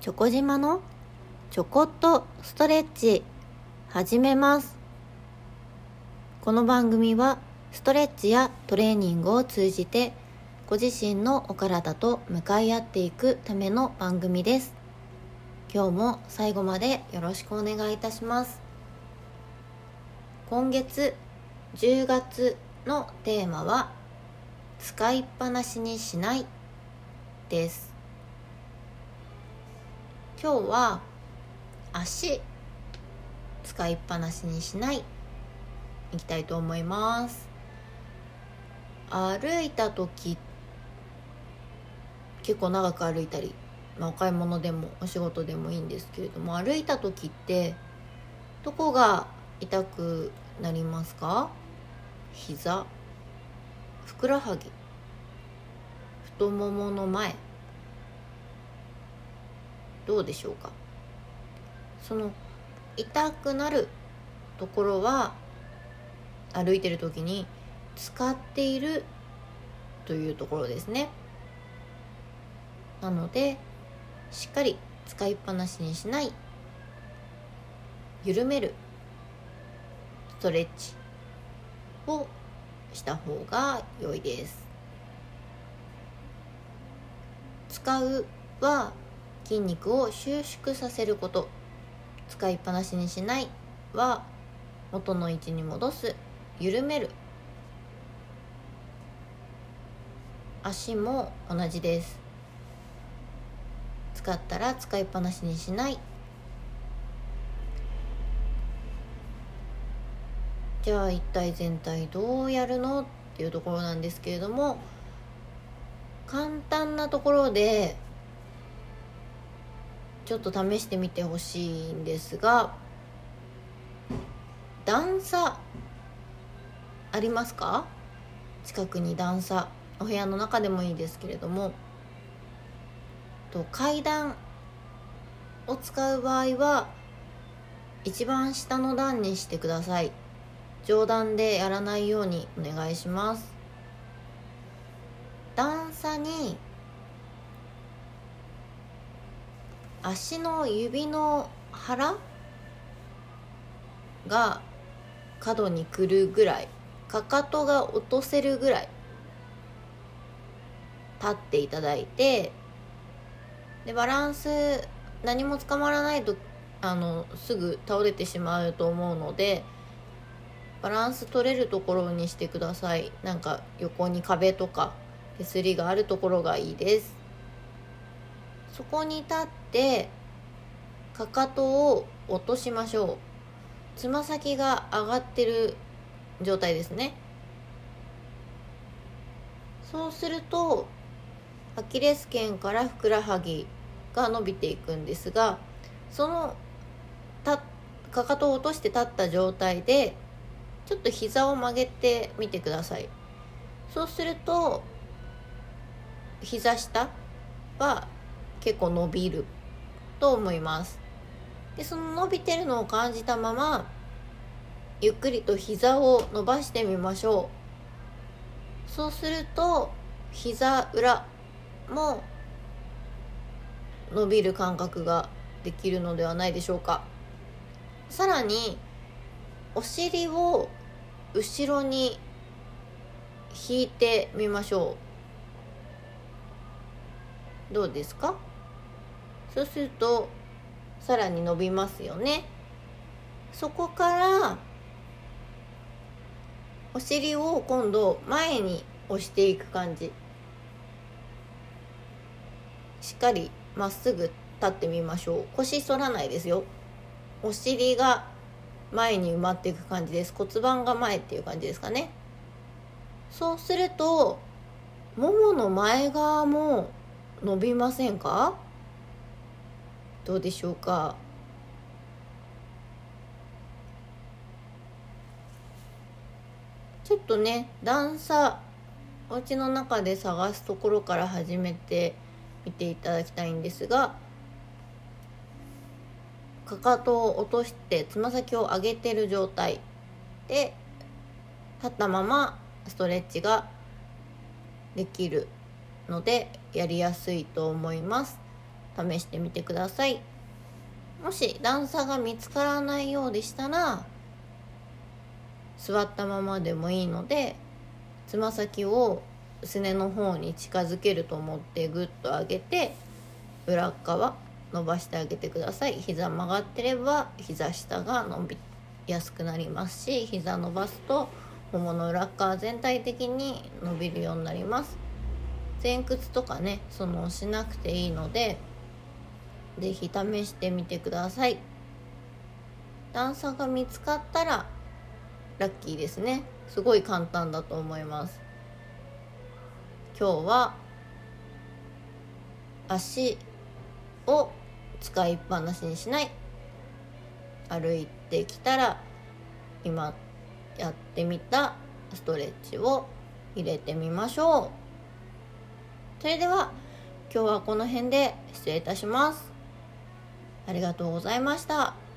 チョコ島のちょこっとストレッチ始めます。この番組はストレッチやトレーニングを通じてご自身のお体と向かい合っていくための番組です。今日も最後までよろしくお願いいたします。今月10月のテーマは使いっぱなしにしないです。今日は足使いっぱなしにしない。いきたいと思います。歩いた時結構長く歩いたり、まあ、お買い物でもお仕事でもいいんですけれども歩いた時ってどこが痛くなりますか？膝ふくらはぎ太ももの前。どうでしょうか？その痛くなるところは歩いてる時に使っているというところですね。なのでしっかり使いっぱなしにしない緩めるストレッチをした方が良いです。使うは筋肉を収縮させること。使いっぱなしにしないは元の位置に戻す。緩める。足も同じです。使ったら使いっぱなしにしない。じゃあ一体全体どうやるの？っていうところなんですけれども簡単なところでちょっと試してみてほしいんですが段差ありますか？近くに段差お部屋の中でもいいですけれども。と階段を使う場合は一番下の段にしてください。上段でやらないようにお願いします。段差に足の指の腹が角にくるぐらいかかとが落とせるぐらい立っていただいてでバランス何も捕まらないとあのすぐ倒れてしまうと思うのでバランス取れるところにしてください。なんか横に壁とか手すりがあるところがいいです。そこに立ってかかとを落としましょう。つま先が上がってる状態ですね。そうするとアキレス腱からふくらはぎが伸びていくんですがそのたかかとを落として立った状態でちょっと膝を曲げてみてください。そうすると膝下は結構伸びると思います。でその伸びてるのを感じたままゆっくりと膝を伸ばしてみましょう。そうすると膝裏も伸びる感覚ができるのではないでしょうか。さらにお尻を後ろに引いてみましょう。どうですか？そうするとさらに伸びますよね。そこからお尻を今度前に押していく感じ。しっかりまっすぐ立ってみましょう。腰反らないですよ。お尻が前に埋まっていく感じです。骨盤が前っていう感じですかね。そうするとももの前側も伸びませんか？どうでしょうか？ちょっとね段差お家の中で探すところから始めてみていただきたいんですがかかとを落としてつま先を上げてる状態で立ったままストレッチができるのでやりやすいと思います。試してみてください。もし段差が見つからないようでしたら座ったままでもいいのでつま先をすねの方に近づけると思ってグッと上げて裏側伸ばしてあげてください。膝曲がってれば膝下が伸びやすくなりますし膝伸ばすとももの裏側全体的に伸びるようになります。前屈とかねそのしなくていいので是非試してみてください。段差が見つかったらラッキーですね。すごい簡単だと思います。今日は足を使いっぱなしにしない。歩いてきたら今やってみたストレッチを入れてみましょう。それでは今日はこの辺で失礼いたします。ありがとうございました。